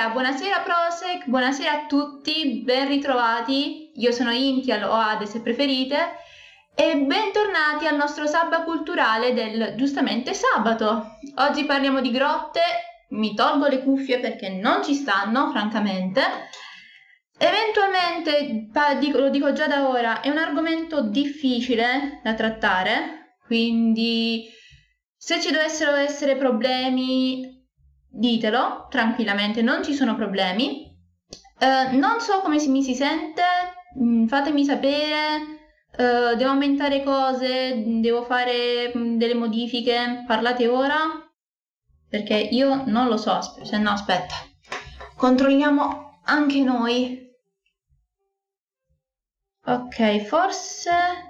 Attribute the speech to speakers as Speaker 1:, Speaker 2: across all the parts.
Speaker 1: Buonasera, buonasera Prosec, buonasera a tutti, ben ritrovati. Io sono Intial o Ade se preferite e bentornati al nostro sabba culturale del giustamente sabato. Oggi parliamo di grotte, mi tolgo le cuffie perché non ci stanno, francamente. Eventualmente, lo dico già da ora, è un argomento difficile da trattare, quindi se ci dovessero essere problemi ditelo tranquillamente, non ci sono problemi. Uh, non so come mi si sente, mm, fatemi sapere. Uh, devo aumentare cose, devo fare mm, delle modifiche, parlate ora perché io non lo so, se no aspetta, controlliamo anche noi. Ok, forse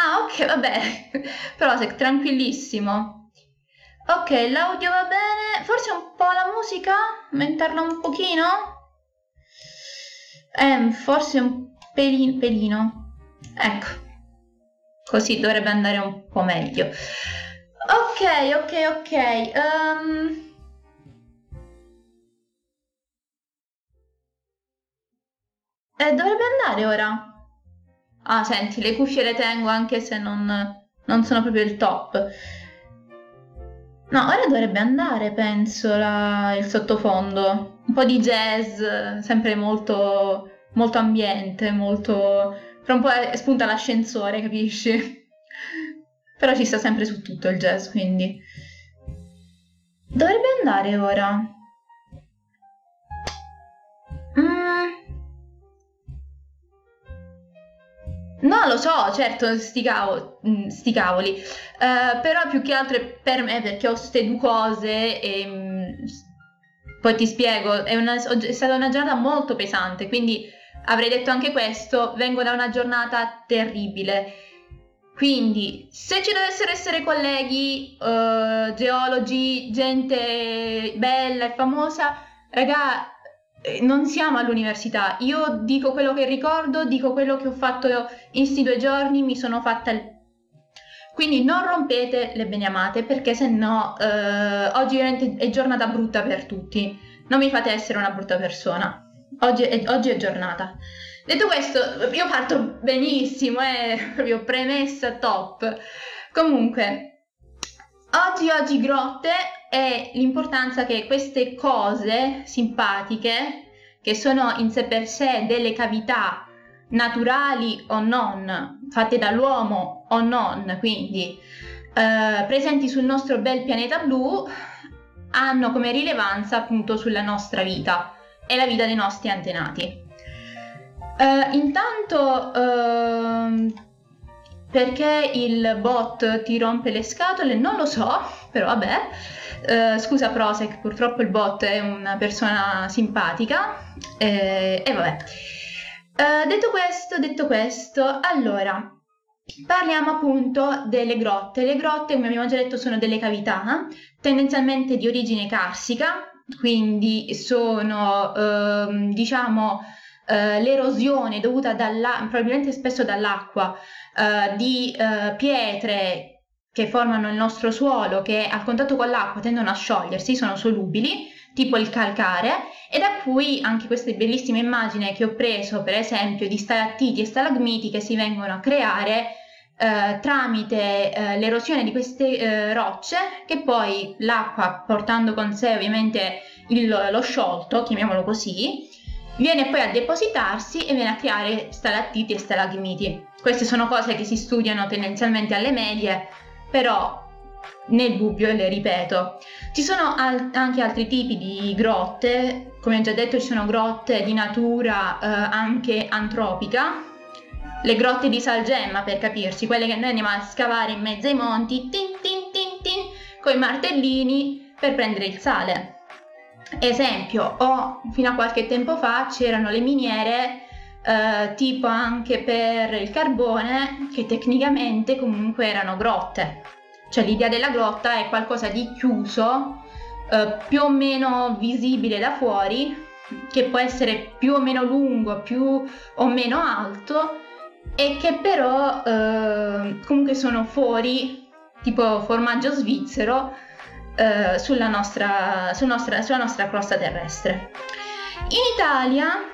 Speaker 1: Ah, ok, vabbè. Prosec, tranquillissimo. Ok, l'audio va bene. Forse un po' la musica? Aumentarla un pochino? Eh, forse un pelino, pelino. Ecco. Così dovrebbe andare un po' meglio. Ok, ok, ok. Um... Eh, dovrebbe andare ora. Ah, senti, le cuffie le tengo anche se non, non sono proprio il top. No, ora dovrebbe andare, penso, la, il sottofondo. Un po' di jazz, sempre molto, molto ambiente, molto... Fra un po' spunta l'ascensore, capisci? Però ci sta sempre su tutto il jazz, quindi... Dovrebbe andare ora. No, lo so, certo, sti, cavo, mm, sti cavoli, uh, però più che altro per me perché ho queste due cose e um, poi ti spiego, è, una, è stata una giornata molto pesante, quindi avrei detto anche questo, vengo da una giornata terribile. Quindi, se ci dovessero essere colleghi, uh, geologi, gente bella e famosa, raga, eh, non siamo all'università, io dico quello che ricordo, dico quello che ho fatto in questi due giorni, mi sono fatta il... Quindi non rompete le beniamate perché se no eh, oggi è giornata brutta per tutti, non mi fate essere una brutta persona, oggi è, oggi è giornata. Detto questo, io parto benissimo, è proprio premessa top. Comunque, oggi, oggi grotte è l'importanza che queste cose simpatiche, che sono in sé per sé delle cavità naturali o non, fatte dall'uomo o non, quindi eh, presenti sul nostro bel pianeta blu, hanno come rilevanza appunto sulla nostra vita e la vita dei nostri antenati. Uh, intanto, uh, perché il bot ti rompe le scatole, non lo so, però vabbè. Uh, scusa Prosec, purtroppo il bot è una persona simpatica eh, e vabbè. Uh, detto questo, detto questo, allora parliamo appunto delle grotte. Le grotte, come abbiamo già detto, sono delle cavità tendenzialmente di origine carsica, quindi sono uh, diciamo Uh, l'erosione dovuta dalla, probabilmente spesso dall'acqua uh, di uh, pietre che formano il nostro suolo, che al contatto con l'acqua tendono a sciogliersi, sono solubili, tipo il calcare, e da cui anche queste bellissime immagini che ho preso, per esempio, di stalattiti e stalagmiti che si vengono a creare eh, tramite eh, l'erosione di queste eh, rocce, che poi l'acqua, portando con sé ovviamente il, lo sciolto, chiamiamolo così, viene poi a depositarsi e viene a creare stalattiti e stalagmiti. Queste sono cose che si studiano tendenzialmente alle medie però nel dubbio, le ripeto, ci sono al- anche altri tipi di grotte, come ho già detto ci sono grotte di natura eh, anche antropica, le grotte di salgemma per capirci, quelle che noi andiamo a scavare in mezzo ai monti, tin tin tin tin, con i martellini per prendere il sale. Esempio, o fino a qualche tempo fa c'erano le miniere eh, tipo anche per il carbone, che tecnicamente comunque erano grotte. Cioè l'idea della grotta è qualcosa di chiuso, eh, più o meno visibile da fuori, che può essere più o meno lungo, più o meno alto, e che però eh, comunque sono fuori tipo formaggio svizzero, eh, sulla, nostra, sul nostra, sulla nostra crosta terrestre. In Italia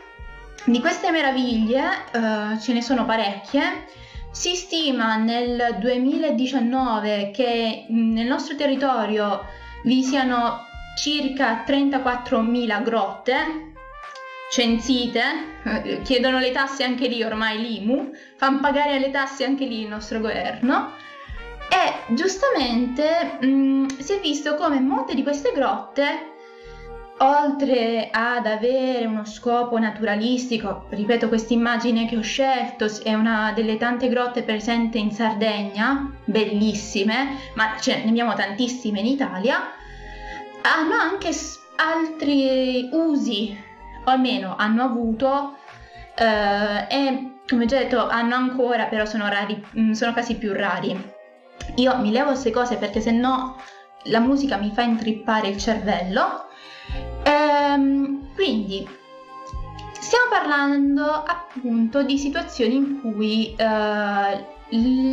Speaker 1: di queste meraviglie eh, ce ne sono parecchie. Si stima nel 2019 che nel nostro territorio vi siano circa 34.000 grotte censite, eh, chiedono le tasse anche lì ormai l'IMU, fanno pagare le tasse anche lì il nostro governo e giustamente mh, mm, si è visto come molte di queste grotte oltre ad avere uno scopo naturalistico, ripeto questa immagine che ho scelto è una delle tante grotte presenti in Sardegna, bellissime, ma ce ne abbiamo tantissime in Italia, hanno anche altri usi, o almeno hanno avuto eh, e come già detto hanno ancora, però sono, rari, mm, sono casi più rari. Io mi levo queste cose perché se no la musica mi fa intrippare il cervello. Ehm, quindi stiamo parlando appunto di situazioni in cui eh,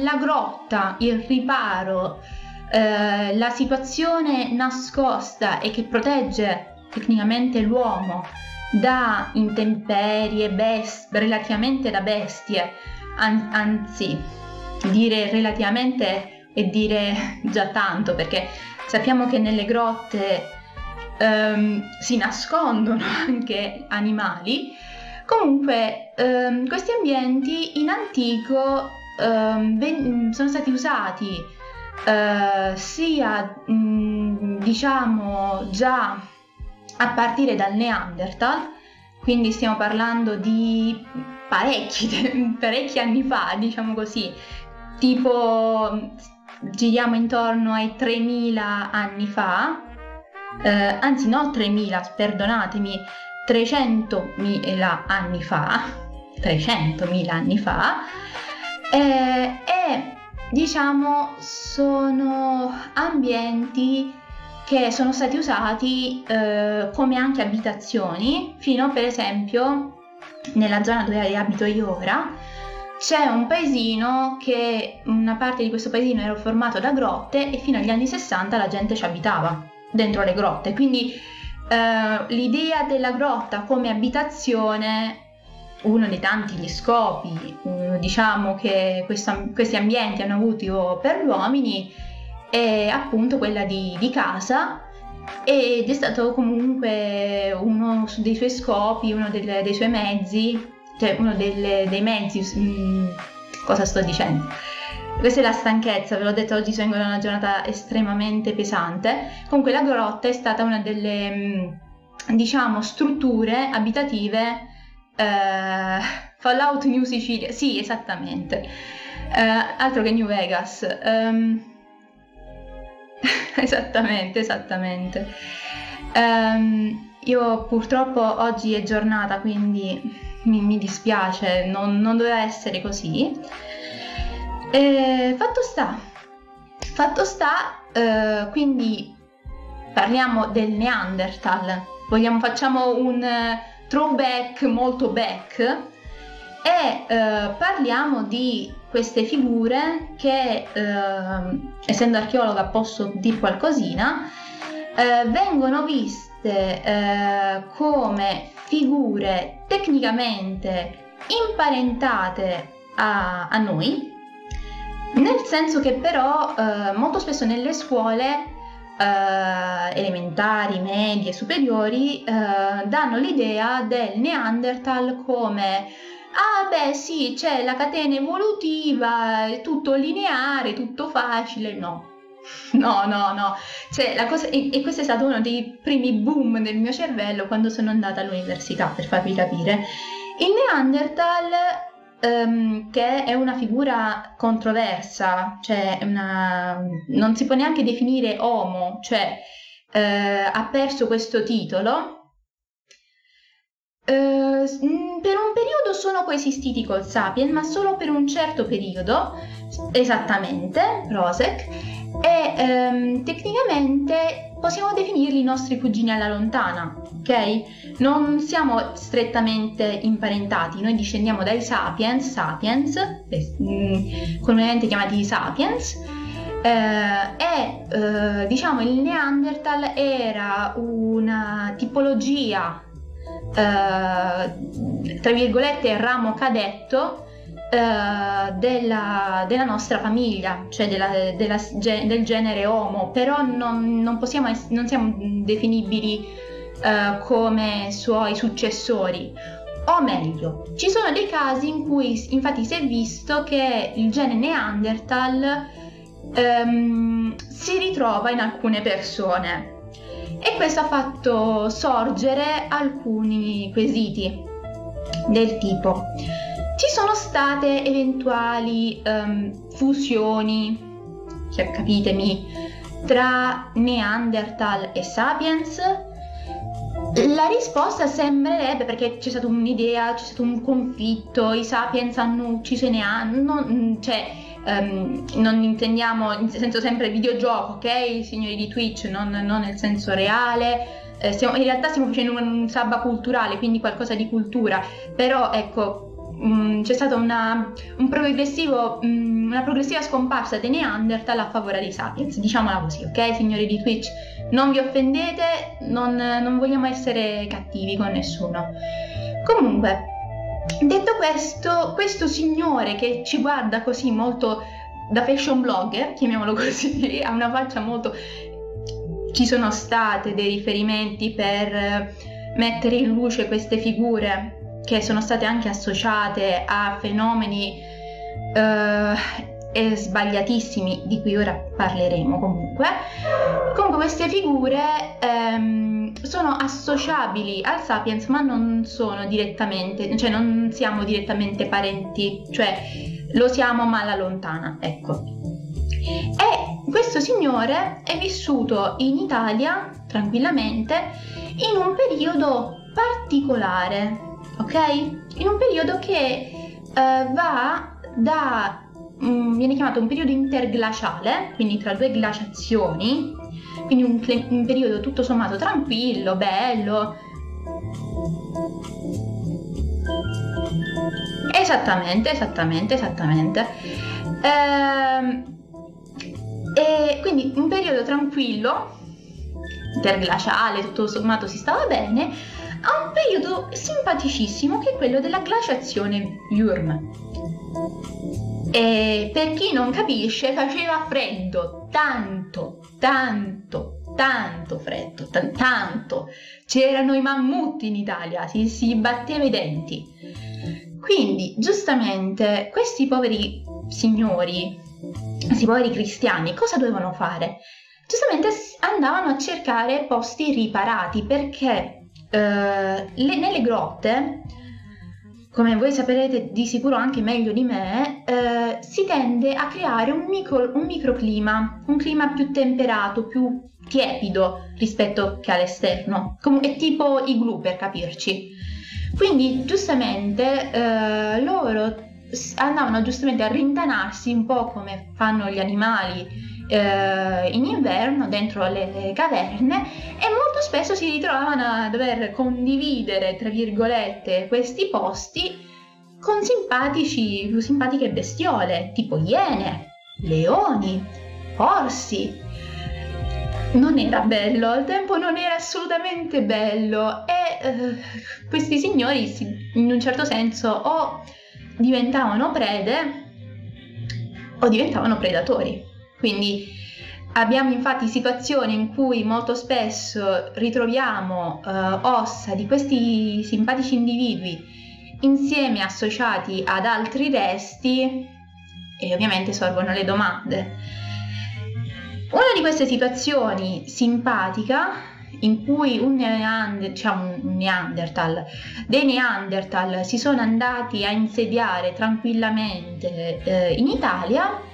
Speaker 1: la grotta, il riparo, eh, la situazione nascosta e che protegge tecnicamente l'uomo da intemperie, best, relativamente da bestie, an- anzi dire relativamente e dire già tanto perché sappiamo che nelle grotte um, si nascondono anche animali. Comunque um, questi ambienti in antico um, ven- sono stati usati uh, sia mh, diciamo già a partire dal Neanderthal, quindi stiamo parlando di parecchi, parecchi anni fa, diciamo così, tipo giriamo intorno ai 3000 anni fa, eh, anzi no 3000, perdonatemi, 300.000 anni fa, 300.000 anni fa, eh, e diciamo sono ambienti che sono stati usati eh, come anche abitazioni fino per esempio nella zona dove abito io ora c'è un paesino che una parte di questo paesino era formato da grotte e fino agli anni 60 la gente ci abitava dentro le grotte. Quindi eh, l'idea della grotta come abitazione, uno dei tanti gli scopi, eh, diciamo che questo, questi ambienti hanno avuto per gli uomini, è appunto quella di, di casa ed è stato comunque uno dei suoi scopi, uno del, dei suoi mezzi cioè uno delle, dei mezzi, mh, mm, cosa sto dicendo? Questa è la stanchezza, ve l'ho detto oggi sono in una giornata estremamente pesante. Comunque la grotta è stata una delle, mm, diciamo, strutture abitative eh, Fallout New Sicilia, sì esattamente, eh, altro che New Vegas. Um, esattamente, esattamente. Um, io purtroppo oggi è giornata, quindi mi, mi dispiace, non, non, doveva essere così. E fatto sta, fatto sta, eh, quindi parliamo del Neanderthal, vogliamo, facciamo un throwback molto back e eh, parliamo di queste figure che, eh, essendo archeologa posso dire qualcosina, vengono viste eh, come figure tecnicamente imparentate a, a noi, nel senso che però eh, molto spesso nelle scuole eh, elementari, medie, superiori eh, danno l'idea del Neanderthal come ah beh sì c'è la catena evolutiva, è tutto lineare, tutto facile, no, No, no, no. Cioè, la cosa, e, e, questo è stato uno dei primi boom del mio cervello quando sono andata all'università, per farvi capire. Il Neanderthal, um, che è una figura controversa, cioè una, non si può neanche definire Homo, cioè uh, ha perso questo titolo. Uh, per un periodo sono coesistiti col Sapien, ma solo per un certo periodo, esattamente, Prosek, e ehm, tecnicamente possiamo definirli i nostri cugini alla lontana, ok? Non siamo strettamente imparentati, noi discendiamo dai sapiens, sapiens, eh, mm, comunemente chiamati sapiens, eh, e eh, diciamo il Neanderthal era una tipologia eh, tra virgolette ramo cadetto eh, della, della, nostra famiglia, cioè della, della, del genere Homo, però non, non, possiamo, non siamo definibili uh, come suoi successori. O meglio, ci sono dei casi in cui infatti si è visto che il gene Neanderthal um, si ritrova in alcune persone e questo ha fatto sorgere alcuni quesiti del tipo ci sono state eventuali um, fusioni, cioè, capitemi, tra Neanderthal e Sapiens? La risposta sembrerebbe perché c'è stata un'idea, c'è stato un conflitto, i Sapiens hanno ucciso i Neanderthal, cioè um, non intendiamo in senso sempre videogioco, ok? Signori di Twitch, non, non nel senso reale. Eh, stiamo, in realtà stiamo facendo un, un sabba culturale, quindi qualcosa di cultura, però ecco, Mm, c'è stata una, un progressivo, um, una progressiva scomparsa dei Neanderthal a favore dei Sapiens, diciamola così, ok signori di Twitch? Non vi offendete, non, non vogliamo essere cattivi con nessuno. Comunque, detto questo, questo signore che ci guarda così molto da fashion blogger, chiamiamolo così, ha una faccia molto... Ci sono state dei riferimenti per mettere in luce queste figure che sono state anche associate a fenomeni eh, sbagliatissimi di cui ora parleremo comunque. Comunque queste figure ehm, sono associabili al sapiens ma non sono direttamente, cioè non siamo direttamente parenti, cioè lo siamo ma alla lontana, ecco. E questo signore è vissuto in Italia tranquillamente in un periodo particolare ok? In un periodo che uh, va da um, viene chiamato un periodo interglaciale, quindi tra due glaciazioni, quindi un, un periodo tutto sommato tranquillo, bello. Esattamente, esattamente, esattamente. Ehm, e quindi un periodo tranquillo, interglaciale, tutto sommato si stava bene, a un periodo simpaticissimo che è quello della glaciazione Yurm. E per chi non capisce, faceva freddo, tanto, tanto, tanto freddo, t- tanto. C'erano i mammuti in Italia, si, si batteva i denti. Quindi, giustamente, questi poveri signori, questi poveri cristiani, cosa dovevano fare? Giustamente andavano a cercare posti riparati perché le, nelle grotte, come voi saprete di sicuro anche meglio di me, eh, si tende a creare un, micro, un microclima, un clima più temperato, più tiepido rispetto che all'esterno, Com- è tipo igloo per capirci. Quindi giustamente eh, loro andavano giustamente a rintanarsi un po' come fanno gli animali eh, in inverno dentro le caverne e molto spesso si ritrovavano a dover condividere, tra virgolette, questi posti con simpatici, simpatiche bestiole, tipo iene, leoni, orsi. Non era bello, il tempo non era assolutamente bello e eh, questi signori in un certo senso o diventavano prede o diventavano predatori. Quindi abbiamo infatti situazioni in cui molto spesso ritroviamo eh, ossa di questi simpatici individui insieme associati ad altri resti e ovviamente sorgono le domande. Una di queste situazioni simpatica in cui un, Neander, diciamo un Neanderthal, dei Neanderthal si sono andati a insediare tranquillamente eh, in Italia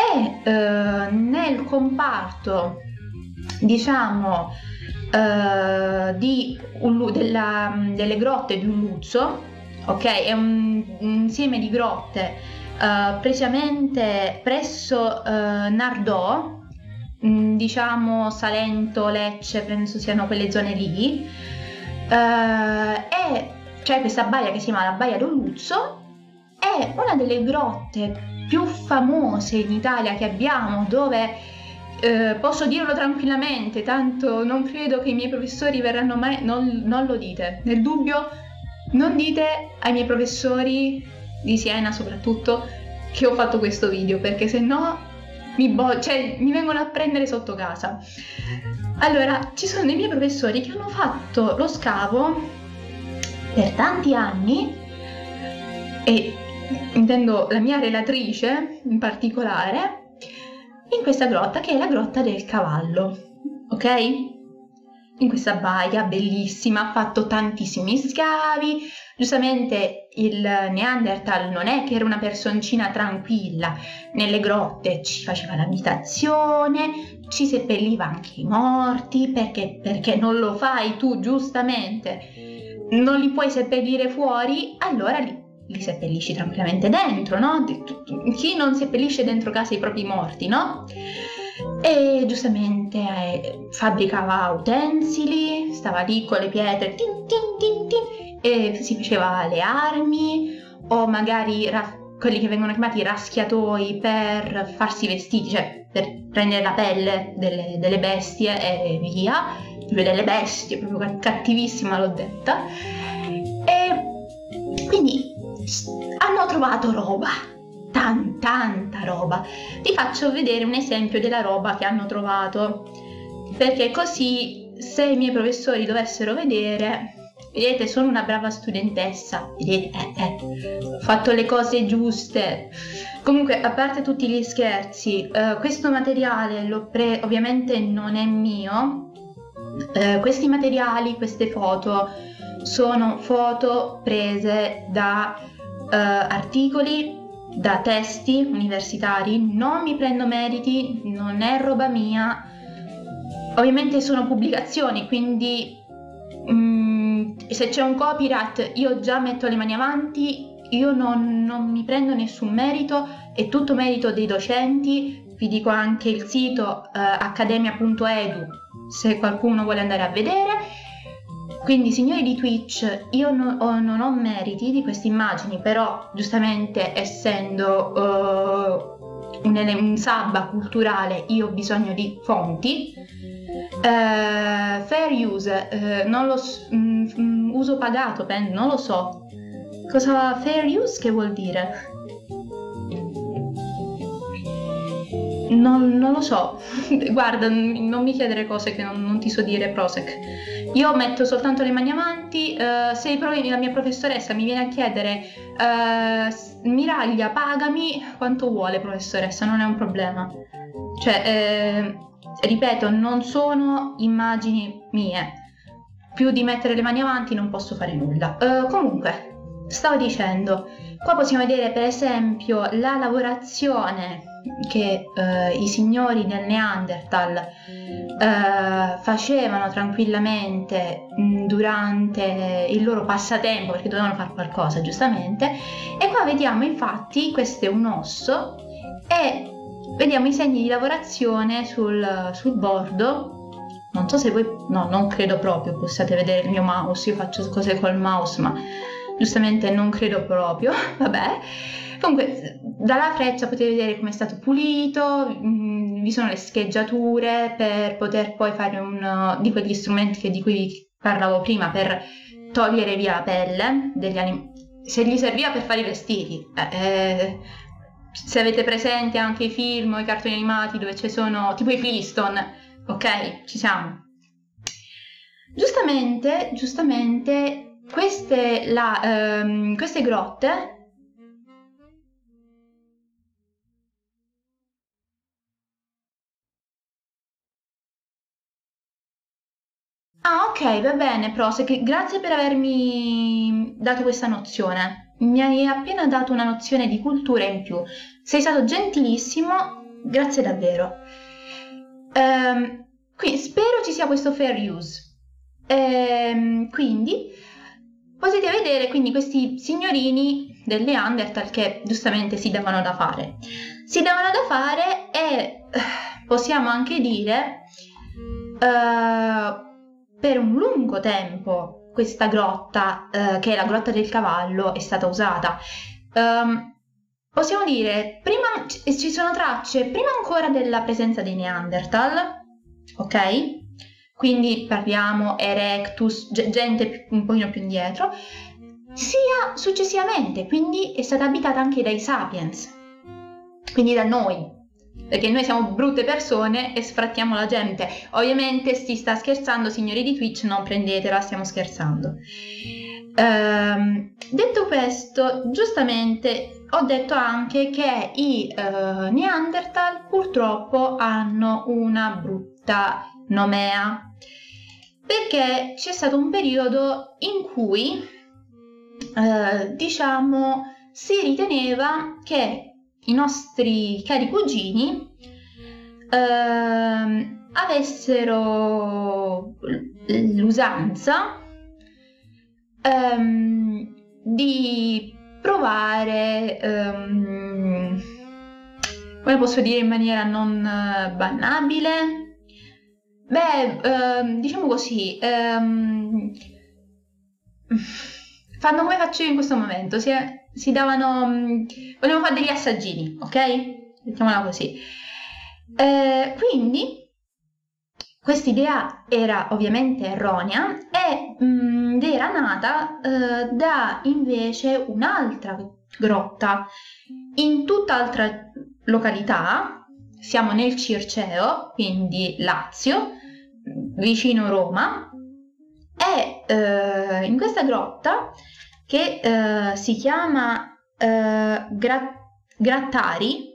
Speaker 1: e eh, nel comparto diciamo eh, di, della, delle grotte di Ulluzzo ok? È un, un insieme di grotte eh, precisamente presso eh, Nardò mm, diciamo Salento, Lecce penso siano quelle zone lì eh, e c'è questa baia che si chiama la baia d'Olluzzo è una delle grotte più famose in Italia che abbiamo, dove eh, posso dirlo tranquillamente, tanto non credo che i miei professori verranno mai, non, non lo dite. Nel dubbio, non dite ai miei professori di Siena soprattutto che ho fatto questo video, perché se no mi, bo- cioè, mi vengono a prendere sotto casa. Allora, ci sono dei miei professori che hanno fatto lo scavo per tanti anni e intendo la mia relatrice in particolare in questa grotta che è la grotta del cavallo, ok? In questa baia bellissima, ha fatto tantissimi scavi. Giustamente il Neanderthal non è che era una personcina tranquilla, nelle grotte ci faceva l'abitazione, ci seppelliva anche i morti, perché, perché non lo fai tu giustamente, non li puoi seppellire fuori, allora li li seppellisci tranquillamente dentro, no? Chi non seppellisce dentro casa i propri morti, no? E giustamente eh, fabbricava utensili, stava lì con le pietre, tin, tin, tin, tin, e si faceva le armi, o magari ra- quelli che vengono chiamati raschiatoi per farsi vestiti, cioè per prendere la pelle delle, delle bestie e via, delle bestie, proprio cattivissima l'ho detta. E quindi hanno trovato roba, tan, tanta roba. Ti faccio vedere un esempio della roba che hanno trovato, perché così se i miei professori dovessero vedere, vedete, sono una brava studentessa, vedete, eh, eh, ho fatto le cose giuste. Comunque, a parte tutti gli scherzi, eh, questo materiale l'ho pre- ovviamente non è mio. Eh, questi materiali, queste foto, sono foto prese da uh, articoli, da testi universitari, non mi prendo meriti, non è roba mia. Ovviamente sono pubblicazioni, quindi um, se c'è un copyright io già metto le mani avanti, io non, non mi prendo nessun merito, è tutto merito dei docenti, vi dico anche il sito uh, accademia.edu se qualcuno vuole andare a vedere quindi, signori di Twitch, io no, ho, non ho meriti di queste immagini, però giustamente essendo uh, un, un sabba culturale, io ho bisogno di fonti. Uh, fair use, uh, non lo um, uso pagato, pen, non lo so. Cosa fair use che vuol dire? Non, non, lo so, guarda, non mi chiedere cose che non, non ti so dire, Prosec. Io metto soltanto le mani avanti, uh, se la mia professoressa mi viene a chiedere uh, Miraglia, pagami quanto vuole professoressa, non è un problema. Cioè, eh, ripeto, non sono immagini mie. Più di mettere le mani avanti non posso fare nulla. Uh, comunque, stavo dicendo, qua possiamo vedere per esempio la lavorazione che eh, i signori nel Neanderthal eh, facevano tranquillamente mm, durante il loro passatempo perché dovevano fare qualcosa giustamente. E qua vediamo infatti questo è un osso e vediamo i segni di lavorazione sul, sul bordo. Non so se voi no non credo proprio possiate vedere il mio mouse io faccio cose col mouse ma giustamente non credo proprio vabbè Comunque, dalla freccia potete vedere come è stato pulito, mh, mm, vi sono le scheggiature per poter poi fare uno di quegli strumenti di cui parlavo prima per togliere via la pelle degli animali. Se gli serviva per fare i vestiti, eh, eh, se avete presente anche i film o i cartoni animati dove ci sono tipo i Flintstone, ok, ci siamo. Giustamente, giustamente, queste, la, ehm, queste grotte Ah, ok, va bene, Prosec, grazie per avermi dato questa nozione. Mi hai appena dato una nozione di cultura in più. Sei stato gentilissimo, grazie davvero. Ehm, qui spero ci sia questo fair use. Ehm, quindi potete vedere quindi questi signorini del Neanderthal che giustamente si davano da fare. Si davano da fare e eh, possiamo anche dire uh, per un lungo tempo questa grotta, eh, che è la grotta del cavallo, è stata usata. Um, possiamo dire, prima ci sono tracce prima ancora della presenza dei Neanderthal, ok? Quindi parliamo Erectus, gente un pochino più indietro, sia successivamente, quindi è stata abitata anche dai Sapiens, quindi da noi, perché noi siamo brutte persone e sfrattiamo la gente. Ovviamente si sta scherzando, signori di Twitch, non prendetela, stiamo scherzando. Ehm, detto questo, giustamente ho detto anche che i uh, Neanderthal purtroppo hanno una brutta nomea perché c'è stato un periodo in cui uh, diciamo si riteneva che i nostri cari cugini uh, avessero l'usanza um, di provare, um, come posso dire in maniera non bannabile? Beh, uh, diciamo così, um, fanno come faccio io in questo momento, si, si davano, um, volevo fare degli assaggini, ok? Mettiamola così. Uh, quindi questa idea era ovviamente erronea ed era nata eh, da invece un'altra grotta in tutt'altra località, siamo nel Circeo, quindi Lazio, vicino Roma, e eh, in questa grotta che eh, si chiama eh, Gra- Grattari,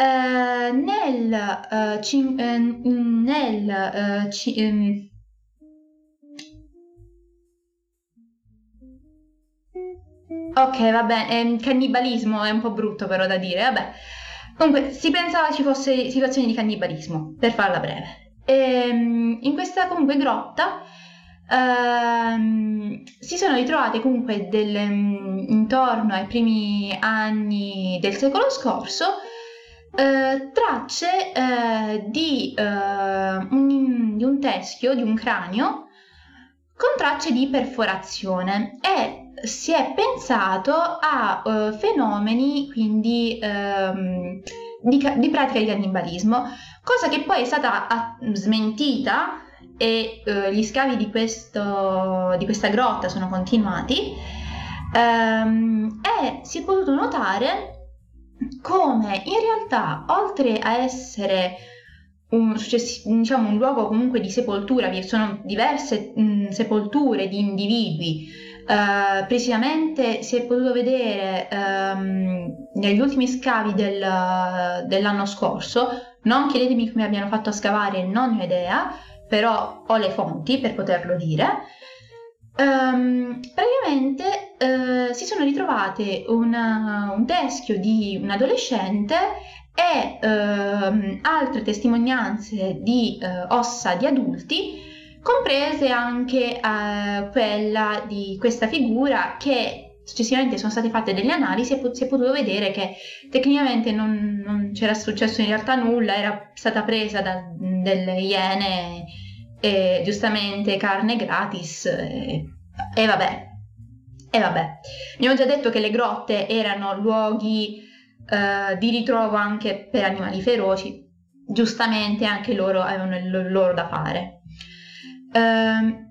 Speaker 1: Uh, nel, uh, cin- uh, nel ci- um, ok vabbè ehm, cannibalismo è un po' brutto però da dire vabbè. Comunque si pensava ci fosse situazioni di cannibalismo per farla breve. E, ehm, in questa comunque grotta ehm, si sono ritrovate comunque del, um, intorno ai primi anni del secolo scorso eh, tracce eh, di, eh, un, di, un, teschio, di un cranio, con tracce di perforazione e si è pensato a uh, fenomeni quindi um, di, di, pratica di cannibalismo, cosa che poi è stata a, smentita e uh, gli scavi di, questo, di, questa grotta sono continuati um, e si è potuto notare come in realtà oltre a essere un, diciamo, un luogo comunque di sepoltura, vi sono diverse mh, sepolture di individui. Uh, precisamente si è potuto vedere um, negli ultimi scavi del, dell'anno scorso, non chiedetemi come abbiano fatto a scavare, non ho idea, però ho le fonti per poterlo dire. Um, praticamente uh, si sono ritrovate una, un teschio di un adolescente e uh, altre testimonianze di uh, ossa di adulti, comprese anche eh, quella di questa figura che successivamente sono state fatte delle analisi e si è potuto vedere che tecnicamente non, non, c'era successo in realtà nulla, era stata presa da delle iene e giustamente carne gratis e, e vabbè. E vabbè, abbiamo già detto che le grotte erano luoghi eh, di ritrovo anche per animali feroci, giustamente anche loro avevano il loro da fare. Eh,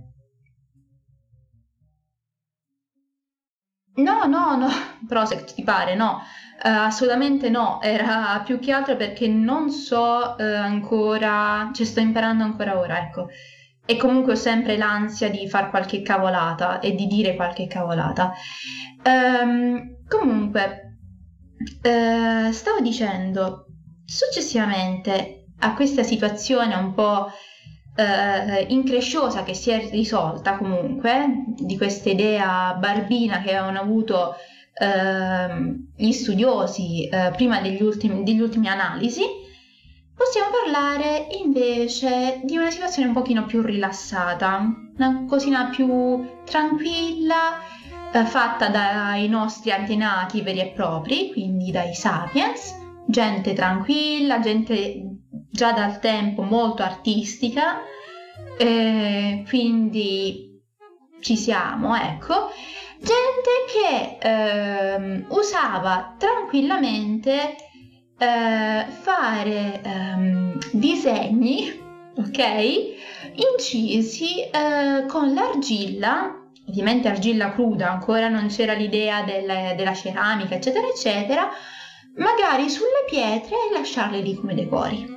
Speaker 1: no, no, no, Prosect ti pare, no, uh, assolutamente no, era più che altro perché non so uh, ancora, cioè sto imparando ancora ora, ecco. E comunque ho sempre l'ansia di fare qualche cavolata e di dire qualche cavolata. Um, comunque, Uh, stavo dicendo, successivamente a questa situazione un po' uh, incresciosa che si è risolta comunque, di questa idea barbina che avevano avuto uh, gli studiosi prima degli ultimi, degli ultimi analisi, possiamo parlare invece di una situazione un pochino più rilassata, una cosina più tranquilla, eh, fatta dai nostri antenati veri e propri, quindi dai sapiens, gente tranquilla, gente già dal tempo molto artistica, eh, quindi ci siamo, ecco. gente che ehm, usava tranquillamente eh, fare ehm, disegni, ok, incisi eh, con l'argilla, ovviamente argilla cruda, ancora non c'era l'idea del, della ceramica, eccetera, eccetera, magari sulle pietre e lasciarle lì come decori.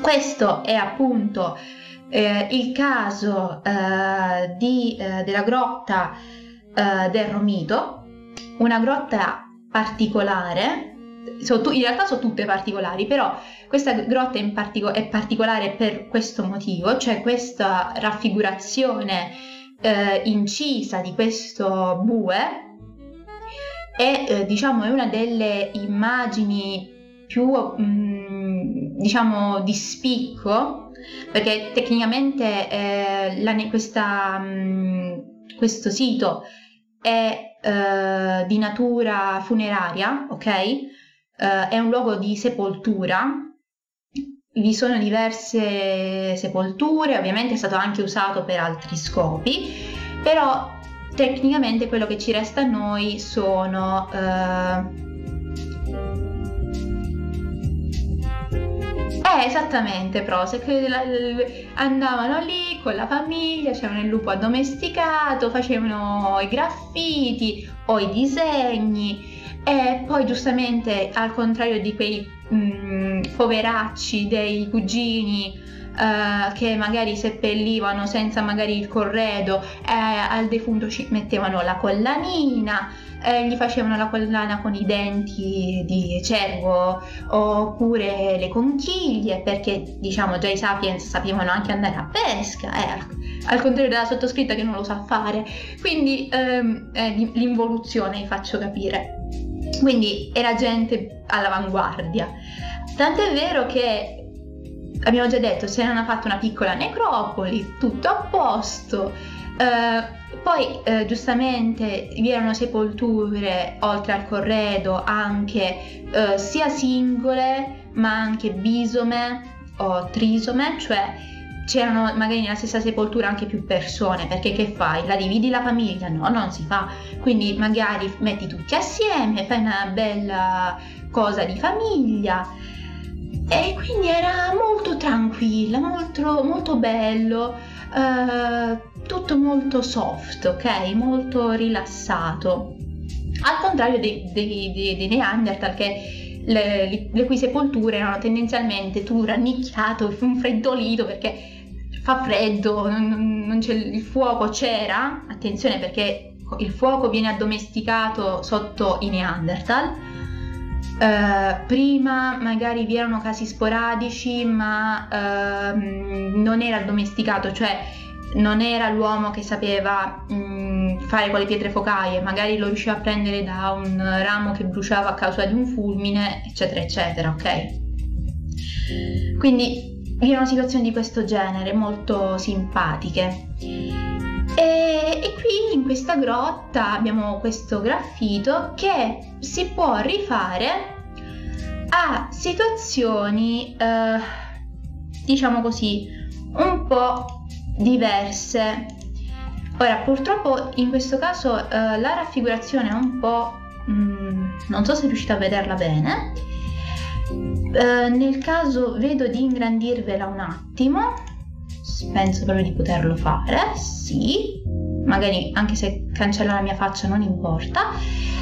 Speaker 1: Questo è appunto eh, il caso eh, di, eh, della grotta eh, del Romito, una grotta particolare, in realtà sono tutte particolari, però questa grotta partico- è particolare per questo motivo, cioè questa raffigurazione eh, incisa di questo bue è, eh, diciamo, è una delle immagini più, mh, mm, diciamo, di spicco, perché tecnicamente eh, la, questa, mh, mm, questo sito è eh, di natura funeraria, ok? Eh, è un luogo di sepoltura. Vi sono diverse sepolture, ovviamente è stato anche usato per altri scopi, però tecnicamente quello che ci resta a noi sono eh, esattamente, Prozac. Andavano lì con la famiglia, c'erano il lupo addomesticato, facevano i graffiti o i disegni e poi giustamente al contrario di quei mh, mm, poveracci dei cugini Uh, che magari seppellivano senza magari il corredo, eh, al defunto ci mettevano la collanina, eh, gli facevano la collana con i denti di cervo oppure le conchiglie perché diciamo già i sapiens sapevano anche andare a pesca eh, al contrario della sottoscritta che non lo sa fare. Quindi ehm, eh, l'involuzione vi faccio capire. Quindi era gente all'avanguardia. Tant'è vero che abbiamo già detto se non ha fatto una piccola necropoli tutto a posto. Eh, poi eh, giustamente vi erano sepolture oltre al corredo anche eh, sia singole ma anche bisome o trisome, cioè c'erano magari nella stessa sepoltura anche più persone, perché che fai? La dividi la famiglia? No, non si fa. Quindi magari metti tutti assieme, fai una bella cosa di famiglia. E quindi era molto tranquilla, molto, molto bello. Uh, tutto molto soft, ok? Molto rilassato. Al contrario dei, dei, dei, dei Neanderthal che le, le, cui sepolture erano tendenzialmente tu rannicchiato, freddolito perché fa freddo, non, non il fuoco c'era, attenzione perché il fuoco viene addomesticato sotto i Neanderthal. Uh, prima magari vi erano casi sporadici, ma uh, non era addomesticato, cioè non era l'uomo che sapeva mh, mm, fare con le pietre focaie, magari lo riusciva a prendere da un ramo che bruciava a causa di un fulmine, eccetera, eccetera, ok? Quindi erano situazioni di questo genere molto simpatiche. E, e, qui in questa grotta abbiamo questo graffito che si può rifare a situazioni, eh, diciamo così, un po' diverse. Ora, purtroppo in questo caso uh, la raffigurazione è un po'... Mm, non so se riuscite a vederla bene. Uh, nel caso vedo di ingrandirvela un attimo. Penso proprio di poterlo fare. Sì. Magari anche se cancella la mia faccia non importa.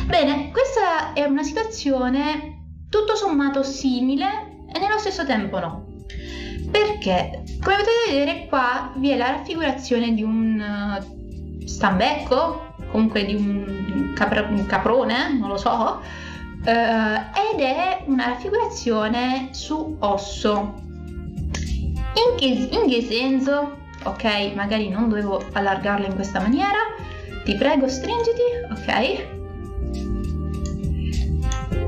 Speaker 1: Bene, questa è una situazione tutto sommato simile e nello stesso tempo no. Perché, come potete vedere qua, vi è la raffigurazione di un uh, stambecco, comunque di un, capra- un, caprone, non lo so, uh, ed è una raffigurazione su osso. In che, in che senso? Ok, magari non dovevo allargarla in questa maniera. Ti prego, stringiti, ok?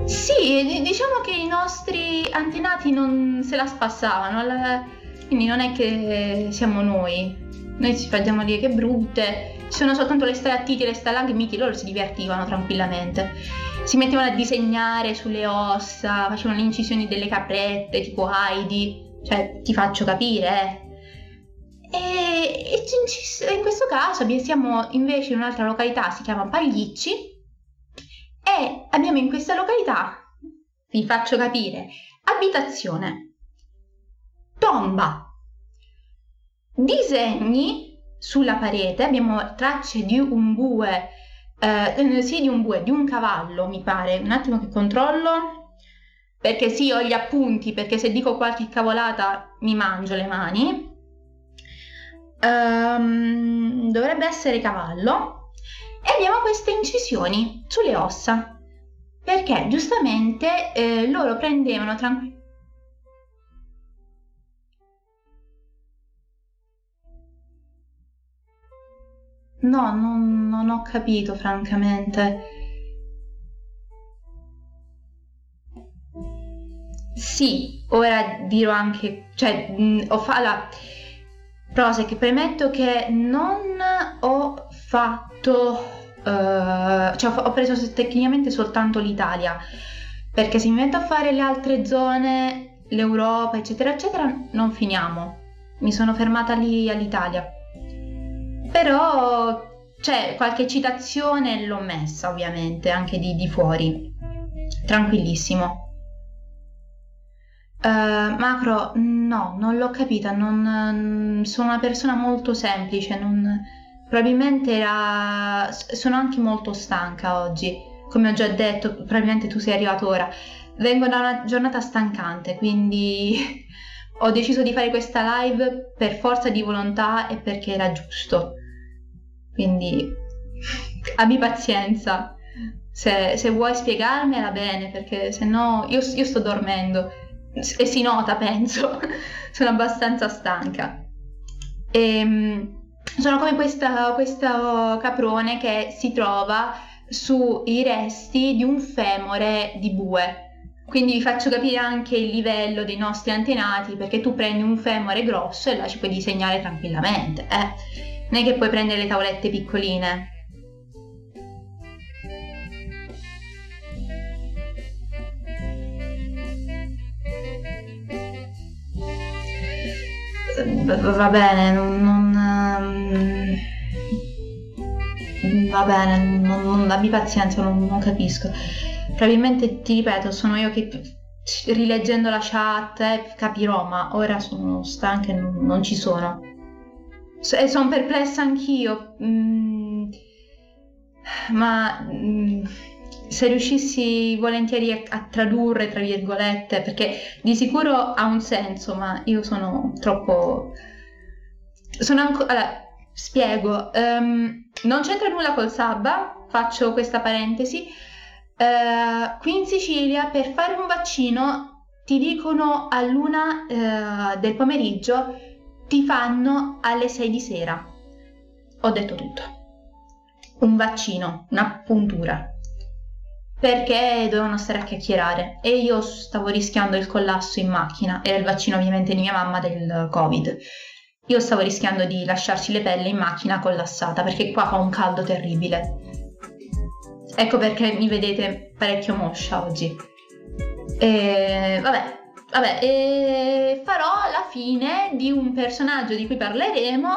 Speaker 1: Sì, diciamo che i nostri antenati non se la spassavano, quindi non è che siamo noi. Noi ci facciamo dire che brutte, ci sono soltanto le stalattiti e le stalagmiti, loro si divertivano tranquillamente. Si mettevano a disegnare sulle ossa, facevano le incisioni delle caprette, tipo Heidi, cioè ti faccio capire, eh. E, e in questo caso siamo invece in un'altra località, si chiama Pagliacci, e abbiamo in questa località, vi faccio capire, abitazione, tomba, disegni sulla parete, abbiamo tracce di un bue, eh, sì di un bue, di un cavallo mi pare, un attimo che controllo, perché sì ho gli appunti, perché se dico qualche cavolata mi mangio le mani. Um, dovrebbe essere cavallo e abbiamo queste incisioni sulle ossa perché giustamente eh, loro prendevano tranquillamente No, non, non ho capito francamente. Sì, ora dirò anche, cioè, mh, ho fatto, allora, Prosec, premetto che non ho fatto, uh, cioè ho preso tecnicamente soltanto l'Italia, perché se mi metto a fare le altre zone, l'Europa, eccetera, eccetera, non finiamo. Mi sono fermata lì all'Italia. Però cioè, qualche citazione l'ho messa ovviamente anche di, di fuori. Tranquillissimo. Uh, macro, no, non l'ho capita, non, sono una persona molto semplice, non, probabilmente era, sono anche molto stanca oggi, come ho già detto, probabilmente tu sei arrivato ora. Vengo da una giornata stancante, quindi ho deciso di fare questa live per forza di volontà e perché era giusto. Quindi abbi pazienza. Se, se vuoi spiegarmela bene, perché se no io, io sto dormendo e si nota, penso. sono abbastanza stanca. E, ehm, sono come questa, questo caprone che si trova sui resti di un femore di bue. Quindi vi faccio capire anche il livello dei nostri antenati, perché tu prendi un femore grosso e là ci puoi disegnare tranquillamente. Eh non è che puoi prendere le tavolette piccoline. Va bene, non, non ehm, va bene, non, non abbi pazienza, non, non, capisco. Probabilmente ti ripeto, sono io che rileggendo la chat capirò, ma ora sono stanca e non, non ci sono. E sono perplessa anch'io, mm, ma mm, se riuscissi volentieri a, a, tradurre, tra virgolette, perché di sicuro ha un senso, ma io sono troppo... Sono ancora... Allora, spiego, um, non c'entra nulla col Sabba, faccio questa parentesi. Uh, qui in Sicilia per fare un vaccino ti dicono a luna uh, del pomeriggio ti fanno alle 6 di sera. Ho detto tutto. Un vaccino, una puntura. Perché dovevano stare a chiacchierare e io stavo rischiando il collasso in macchina. Era il vaccino ovviamente di mia mamma del Covid. Io stavo rischiando di lasciarci le pelle in macchina collassata perché qua fa un caldo terribile. Ecco perché mi vedete parecchio moscia oggi. E vabbè, Vabbè, e farò la fine di un personaggio di cui parleremo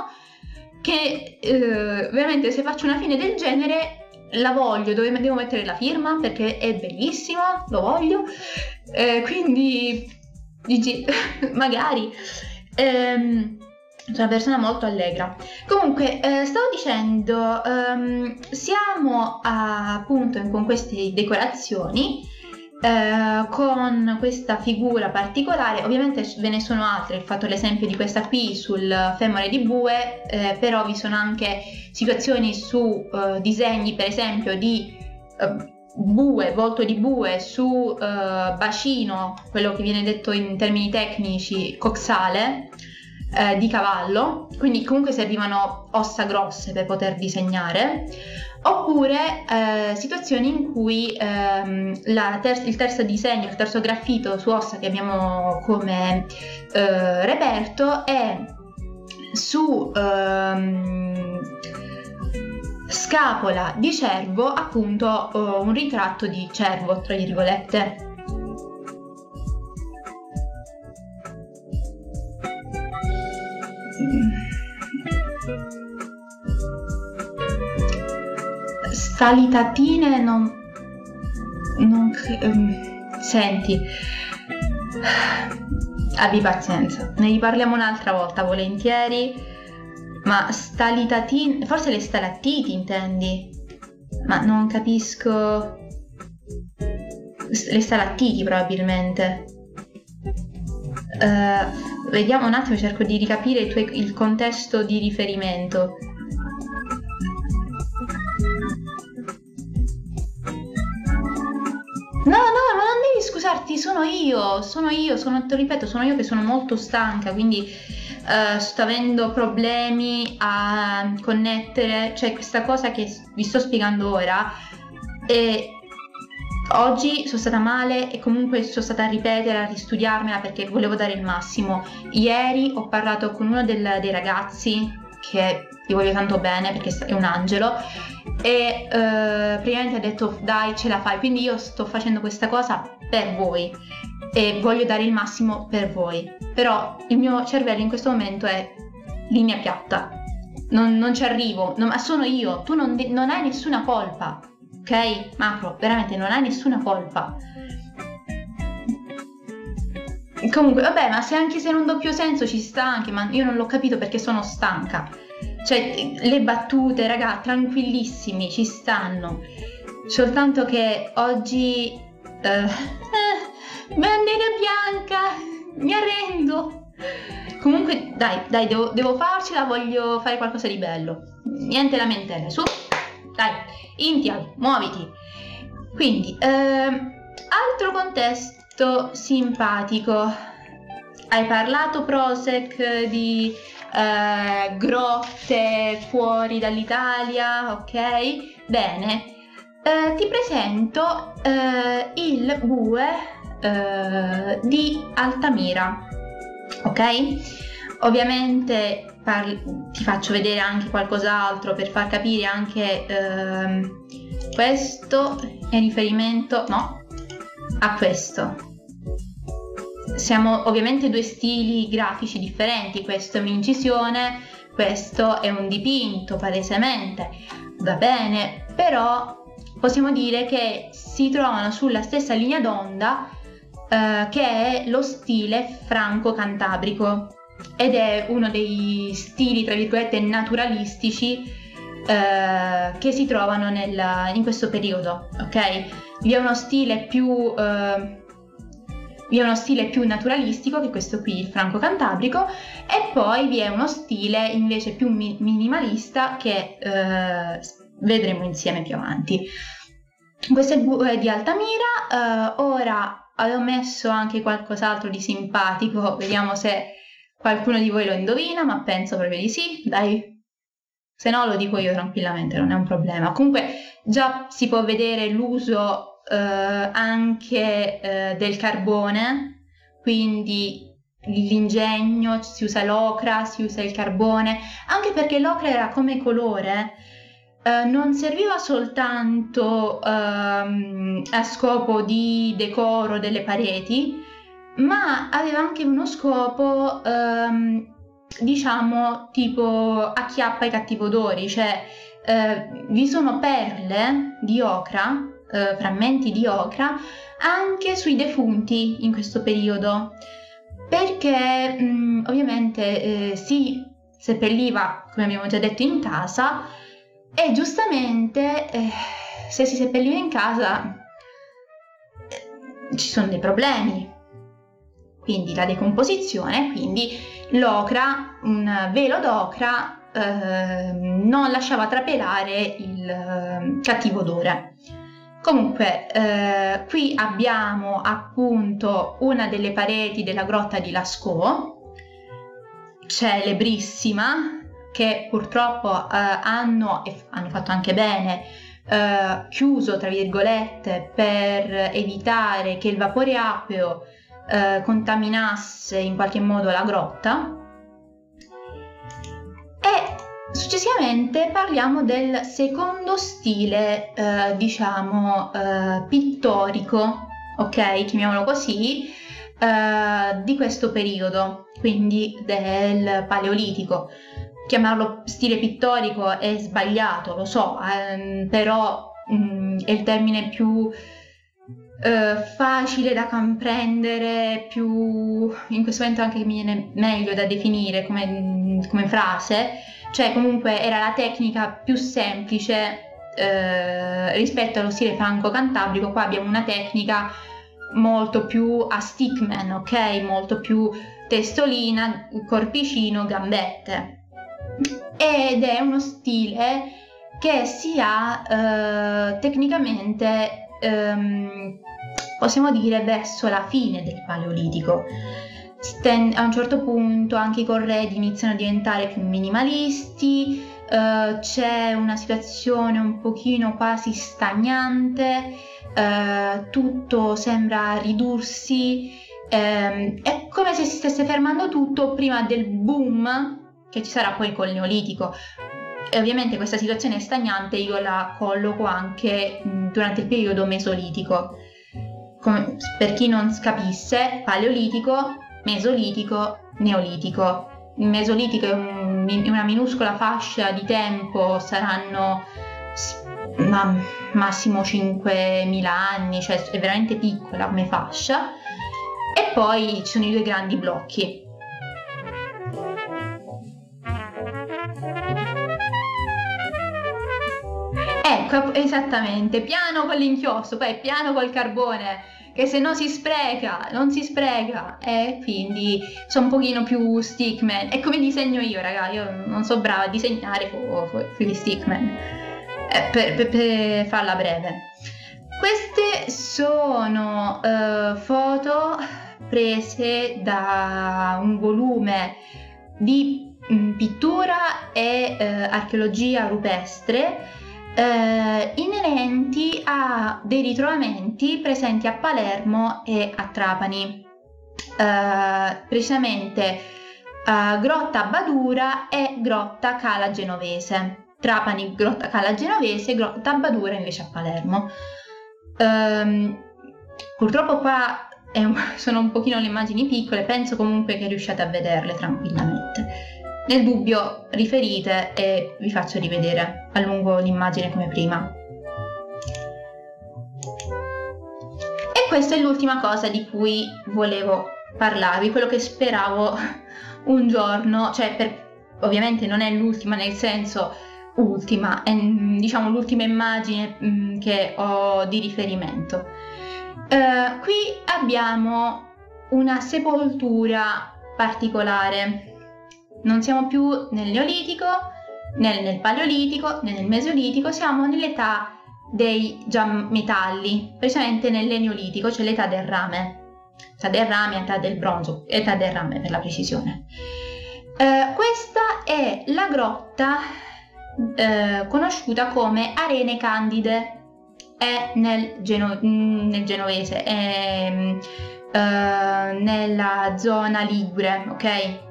Speaker 1: che eh, veramente se faccio una fine del genere la voglio, dove devo mettere la firma perché è bellissimo, lo voglio. Eh, quindi, GG, magari. Ehm, sono una persona molto allegra. Comunque, eh, stavo dicendo, ehm, siamo a, appunto con queste decorazioni eh, con questa figura particolare, ovviamente ve ne sono altre, ho fatto l'esempio di questa qui sul femore di bue, eh, però vi sono anche situazioni su eh, disegni per esempio di eh, bue, volto di bue su eh, bacino, quello che viene detto in termini tecnici coxale, di cavallo, quindi comunque servivano ossa grosse per poter disegnare oppure eh, situazioni in cui ehm, ter- il terzo disegno, il terzo graffito su ossa che abbiamo come eh, reperto è su ehm, scapola di cervo, appunto eh, un ritratto di cervo, tra virgolette. Salitatine non... non um, senti, abbi pazienza, ne riparliamo un'altra volta volentieri, ma stalitatine, forse le stalattiti intendi? Ma non capisco... Le stalattiti probabilmente. Uh, vediamo un attimo, cerco di ricapire il, tuo, il contesto di riferimento. Scusarti, sono io, sono io, sono, te ripeto, sono io che sono molto stanca, quindi uh, sto avendo problemi a connettere, cioè questa cosa che vi sto spiegando ora e oggi sono stata male e comunque sono stata a ripetere, a ristudiarmela perché volevo dare il massimo. Ieri ho parlato con uno del, dei ragazzi che ti voglio tanto bene perché è un angelo. E uh, praticamente ha detto dai ce la fai. Quindi io sto facendo questa cosa per voi e voglio dare il massimo per voi. Però il mio cervello in questo momento è linea piatta. Non, non ci arrivo non, ma sono io. Tu non, non hai nessuna colpa ok? Macro veramente non hai nessuna colpa. Comunque, vabbè, ma se anche se in un doppio senso ci sta anche, ma io non l'ho capito perché sono stanca. Cioè, le battute, raga, tranquillissimi, ci stanno. Soltanto che oggi... Uh, eh, bandera bianca, mi arrendo. Comunque, dai, dai, devo, devo farcela, voglio fare qualcosa di bello. Niente lamentele, su. Dai, Intial, muoviti. Quindi, uh, altro contesto simpatico. Hai parlato Prosec di eh, grotte fuori dall'Italia, ok? Bene, eh, ti presento eh, il bue eh, di Altamira, ok? Ovviamente parli, ti faccio vedere anche qualcos'altro per far capire anche ehm, questo è riferimento, no, a questo siamo ovviamente due stili grafici differenti, questo è un'incisione, questo è un dipinto palesemente, va bene, però possiamo dire che si trovano sulla stessa linea d'onda eh, che è lo stile franco-cantabrico ed è uno dei stili, tra virgolette, naturalistici eh, che si trovano nel, in questo periodo, ok? Vi è uno stile più... Eh, vi è uno stile più naturalistico, che è questo qui, il franco cantabrico, e poi vi è uno stile invece più mi- minimalista che eh, vedremo insieme più avanti. Questo è il bue di Altamira, eh, ora avevo messo anche qualcos'altro di simpatico, vediamo se qualcuno di voi lo indovina, ma penso proprio di sì, dai. Se no lo dico io tranquillamente, non è un problema. Comunque già si può vedere l'uso eh, anche eh, del carbone, quindi l'ingegno, si usa l'ocra, si usa il carbone, anche perché l'ocra era come colore, eh, non serviva soltanto ehm, a scopo di decoro delle pareti, ma aveva anche uno scopo, ehm, diciamo, tipo acchiappa i cattivi odori, cioè eh, vi sono perle di ocra eh, frammenti di ocra anche sui defunti in questo periodo. Perché mh, mm, ovviamente eh, si seppelliva come abbiamo già detto in casa e giustamente eh, se si seppelliva in casa eh, ci sono dei problemi. Quindi la decomposizione quindi l'ocra un velo d'ocra eh, non lasciava trapelare il eh, cattivo odore Comunque, eh, qui abbiamo appunto una delle pareti della grotta di Lascaux, celebrissima, che purtroppo eh, hanno, e hanno fatto anche bene, eh, chiuso, tra virgolette, per evitare che il vapore acqueo eh, contaminasse in qualche modo la grotta. E Successivamente parliamo del secondo stile, eh, diciamo, eh, pittorico, ok, chiamiamolo così, eh, di questo periodo, quindi del Paleolitico. chiamarlo stile pittorico è sbagliato, lo so, ehm, però mh, mm, è il termine più eh, facile da comprendere, più in questo momento anche mi viene meglio da definire come, come frase, cioè comunque era la tecnica più semplice eh, rispetto allo stile franco-cantabrico, qua abbiamo una tecnica molto più a stickman, ok? Molto più testolina, corpicino, gambette. Ed è uno stile che si ha eh, tecnicamente, ehm, possiamo dire, verso la fine del Paleolitico. Sten- a un certo punto anche i corredi iniziano a diventare più minimalisti, eh, c'è una situazione un pochino quasi stagnante, eh, tutto sembra ridursi, eh, è come se si stesse fermando tutto prima del boom che ci sarà poi col Neolitico. E ovviamente questa situazione stagnante io la colloco anche mh, durante il periodo mesolitico. Come, per chi non capisse, paleolitico, mesolitico, neolitico il Mesolitico è un, una minuscola fascia di tempo, saranno ma, massimo 5.000 anni, cioè è veramente piccola come fascia. E poi ci sono i due grandi blocchi. Ecco, esattamente, piano con l'inchiostro, poi piano col carbone che se no si spreca, non si spreca e quindi sono un pochino più stickman. È come disegno io, raga, io non so brava a disegnare con gli stickman, eh, per, per, per, farla breve. Queste sono uh, foto prese da un volume di mm, pittura e uh, archeologia rupestre eh, inerenti a dei ritrovamenti presenti a Palermo e a Trapani, eh, precisamente eh, Grotta Badura e Grotta Cala Genovese. Trapani, Grotta Cala Genovese, Grotta Badura invece a Palermo. Um, purtroppo qua un, sono un pochino le immagini piccole, penso comunque che riusciate a vederle tranquillamente. Nel dubbio riferite e vi faccio rivedere a lungo l'immagine come prima. E questa è l'ultima cosa di cui volevo parlarvi, quello che speravo un giorno, cioè per, ovviamente non è l'ultima nel senso ultima, è diciamo l'ultima immagine mm, che ho di riferimento. Uh, qui abbiamo una sepoltura particolare non siamo più nel Neolitico, nel, nel Paleolitico, né nel Mesolitico, siamo nell'età dei metalli, precisamente nell'Eneolitico, cioè l'età del rame. Età del rame, età del bronzo, età del rame per la precisione. Eh, questa è la grotta eh, conosciuta come Arene Candide, è nel, Geno- nel genovese, è eh, nella zona ligure, ok?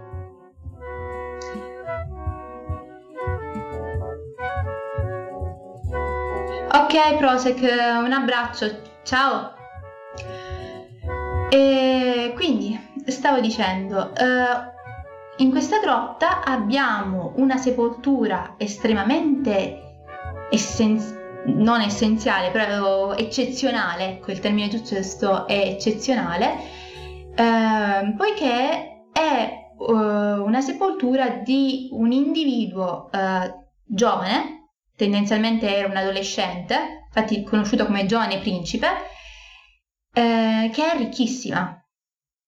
Speaker 1: Ok, Prosec, un abbraccio, ciao. E quindi, stavo dicendo, uh, in questa grotta abbiamo una sepoltura estremamente essenziale non essenziale, però eccezionale, ecco il termine giusto è eccezionale, eh, poiché è uh, una sepoltura di un individuo uh, giovane tendenzialmente era un adolescente, infatti conosciuto come giovane principe, eh, che è ricchissima,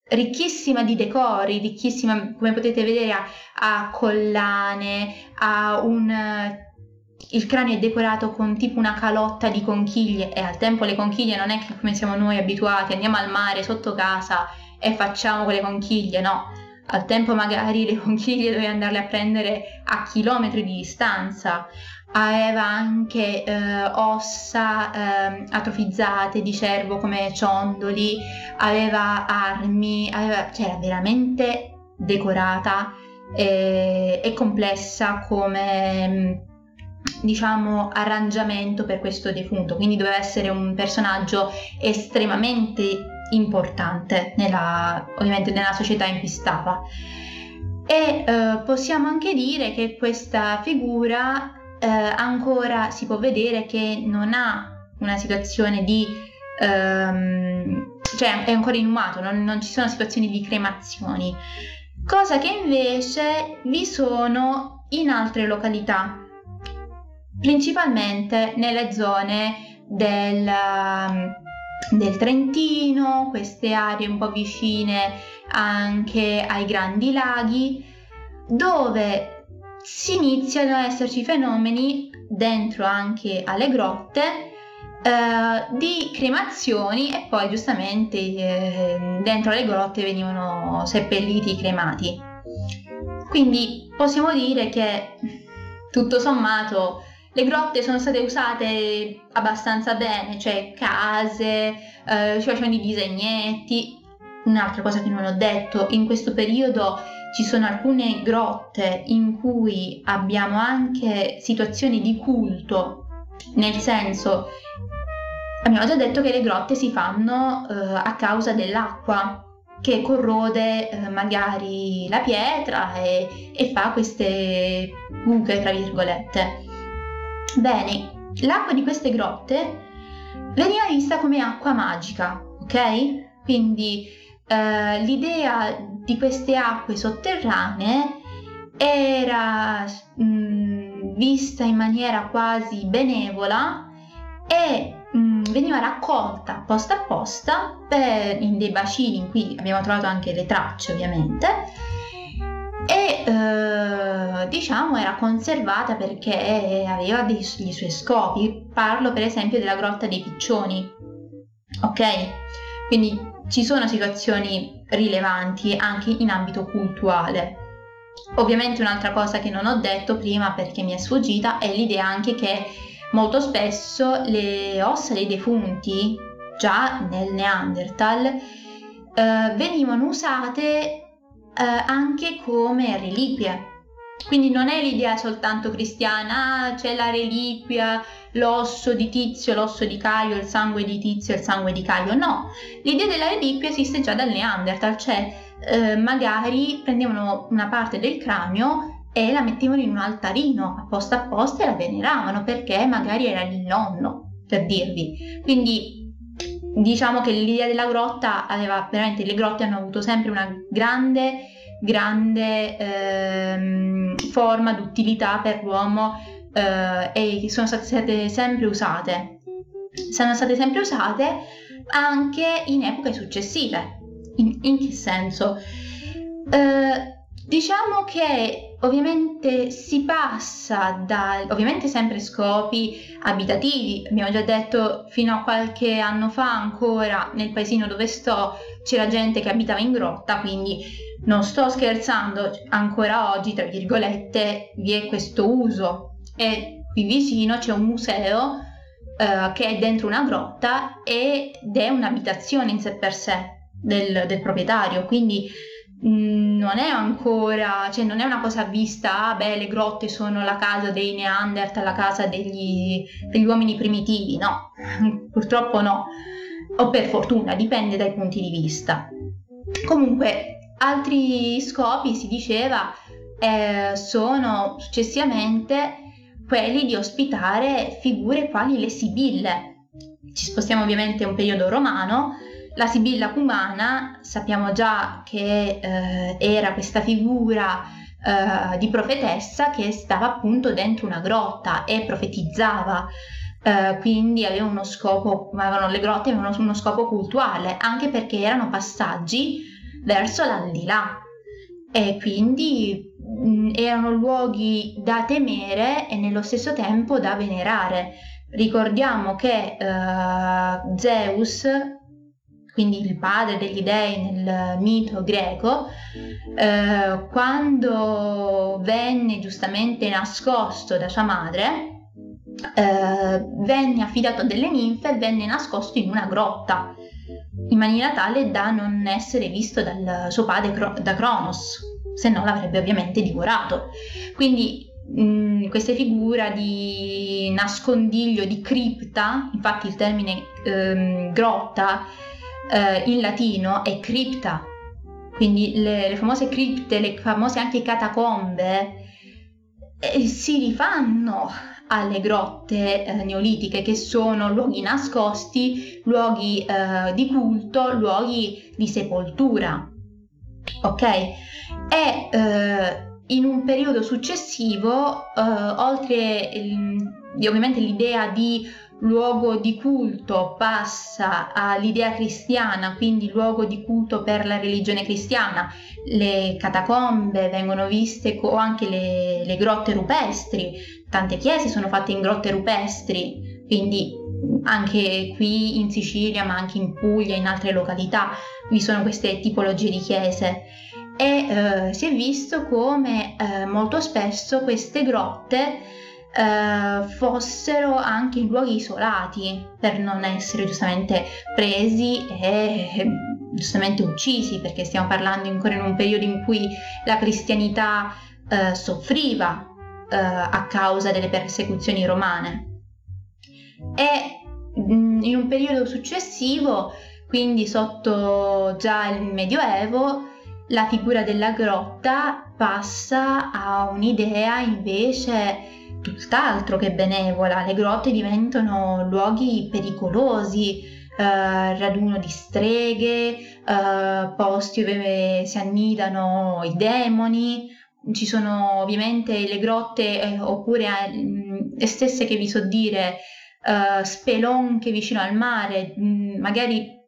Speaker 1: ricchissima di decori, ricchissima, come potete vedere, ha, collane, ha un... Il cranio è decorato con tipo una calotta di conchiglie e al tempo le conchiglie non è che come siamo noi abituati, andiamo al mare sotto casa e facciamo quelle conchiglie, no. Al tempo magari le conchiglie dovevi andarle a prendere a chilometri di distanza. Aveva anche eh, ossa eh, atrofizzate di cervo come ciondoli, aveva armi, aveva, cioè era veramente decorata e, e complessa come mm, diciamo arrangiamento per questo defunto, quindi doveva essere un personaggio estremamente importante nella, ovviamente nella società in cui stava. E eh, possiamo anche dire che questa figura eh, ancora si può vedere che non ha una situazione di... Ehm, cioè è ancora inumato, non, non ci sono situazioni di cremazioni, cosa che invece vi sono in altre località, principalmente nelle zone del, del Trentino, queste aree un po' vicine anche ai grandi laghi, dove si iniziano ad esserci fenomeni dentro anche alle grotte eh, di cremazioni e poi giustamente eh, dentro le grotte venivano seppelliti i cremati. Quindi possiamo dire che tutto sommato le grotte sono state usate abbastanza bene, cioè case, eh, ci facevano i disegnetti. Un'altra cosa che non ho detto, in questo periodo ci sono alcune grotte in cui abbiamo anche situazioni di culto, nel senso, abbiamo già detto che le grotte si fanno eh, a causa dell'acqua che corrode eh, magari la pietra e, e fa queste buche, tra virgolette. Bene, l'acqua di queste grotte veniva vista come acqua magica, ok? Quindi eh, l'idea di queste acque sotterranee era mh, mm, vista in maniera quasi benevola e mh, mm, veniva raccolta posta a posta per, in dei bacini in cui abbiamo trovato anche le tracce ovviamente e eh, diciamo era conservata perché aveva dei, i suoi scopi. Parlo per esempio della grotta dei piccioni, ok? Quindi ci sono situazioni rilevanti anche in ambito cultuale. Ovviamente un'altra cosa che non ho detto prima perché mi è sfuggita è l'idea anche che molto spesso le ossa dei defunti, già nel Neanderthal, eh, venivano usate eh, anche come reliquie. Quindi non è l'idea soltanto cristiana, ah, c'è la reliquia, l'osso di Tizio, l'osso di Caio, il sangue di Tizio, il sangue di Caio. No, l'idea della reliquia esiste già dal Neanderthal, cioè eh, magari prendevano una parte del cranio e la mettevano in un altarino apposta apposta e la veneravano perché magari era il nonno, per dirvi. Quindi diciamo che l'idea della grotta aveva veramente le grotte hanno avuto sempre una grande grande ehm, forma d'utilità per l'uomo eh, e sono state sempre usate. Sono state sempre usate anche in epoche successive. In, in che senso? Eh, Diciamo che ovviamente si passa da, ovviamente sempre scopi abitativi, abbiamo già detto fino a qualche anno fa ancora nel paesino dove sto c'era gente che abitava in grotta, quindi non sto scherzando, ancora oggi tra virgolette vi è questo uso. E qui vicino c'è un museo eh, che è dentro una grotta ed è un'abitazione in sé per sé del, del proprietario, quindi non è ancora, cioè non è una cosa vista, ah beh, le grotte sono la casa dei Neanderthal, la casa degli, degli uomini primitivi, no, purtroppo no, o per fortuna, dipende dai punti di vista. Comunque, altri scopi, si diceva, eh, sono successivamente quelli di ospitare figure quali le sibille. Ci spostiamo ovviamente a un periodo romano, la Sibilla Cumana sappiamo già che eh, era questa figura eh, di profetessa che stava appunto dentro una grotta e profetizzava. Uh, quindi aveva uno scopo, avevano, le grotte avevano uno scopo cultuale, anche perché erano passaggi verso l'aldilà e quindi mh, mm, erano luoghi da temere e nello stesso tempo da venerare. Ricordiamo che uh, Zeus quindi il padre degli dei nel mito greco, eh, quando venne giustamente nascosto da sua madre, eh, venne affidato a delle ninfe e venne nascosto in una grotta, in maniera tale da non essere visto dal suo padre da Cronos, se no l'avrebbe ovviamente divorato. Quindi questa figura di nascondiglio, di cripta, infatti il termine ehm, grotta eh, in latino è cripta, quindi le, le famose cripte, le famose anche catacombe, eh, si rifanno alle grotte eh, neolitiche che sono luoghi nascosti, luoghi eh, di culto, luoghi di sepoltura. Ok? E eh, in un periodo successivo, eh, oltre ovviamente l'idea di luogo di culto passa all'idea cristiana, quindi luogo di culto per la religione cristiana. Le catacombe vengono viste o anche le, le grotte rupestri, tante chiese sono fatte in grotte rupestri, quindi anche qui in Sicilia, ma anche in Puglia, in altre località, vi sono queste tipologie di chiese. E eh, si è visto come eh, molto spesso queste grotte eh, fossero anche in luoghi isolati per non essere giustamente presi e giustamente uccisi, perché stiamo parlando ancora in un periodo in cui la cristianità eh, soffriva eh, a causa delle persecuzioni romane. E in un periodo successivo, quindi sotto già il Medioevo, la figura della grotta passa a un'idea invece tutt'altro che benevola. Le grotte diventano luoghi pericolosi, eh, raduno di streghe, eh, posti dove si annidano i demoni. Ci sono ovviamente le grotte eh, oppure eh, le stesse che vi so dire, eh, spelonche vicino al mare, mh, mm, magari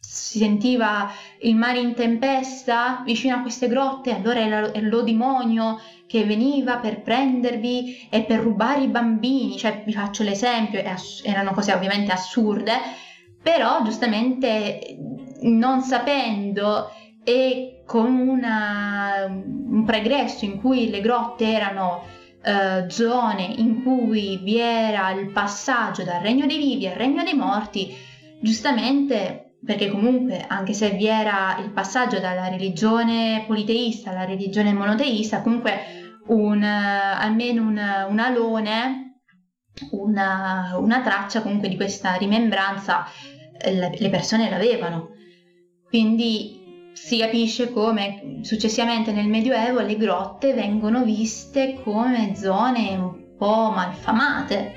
Speaker 1: si sentiva il mare in tempesta vicino a queste grotte, allora era, era l'odimonio che veniva per prendervi e per rubare i bambini, cioè vi faccio l'esempio, erano cose ovviamente assurde, però giustamente non sapendo e con una, un pregresso in cui le grotte erano eh, zone in cui vi era il passaggio dal regno dei vivi al regno dei morti, giustamente perché comunque anche se vi era il passaggio dalla religione politeista alla religione monoteista, comunque un, almeno un, un alone, una, una, traccia comunque di questa rimembranza eh, le persone l'avevano. Quindi si capisce come successivamente nel Medioevo le grotte vengono viste come zone un po' malfamate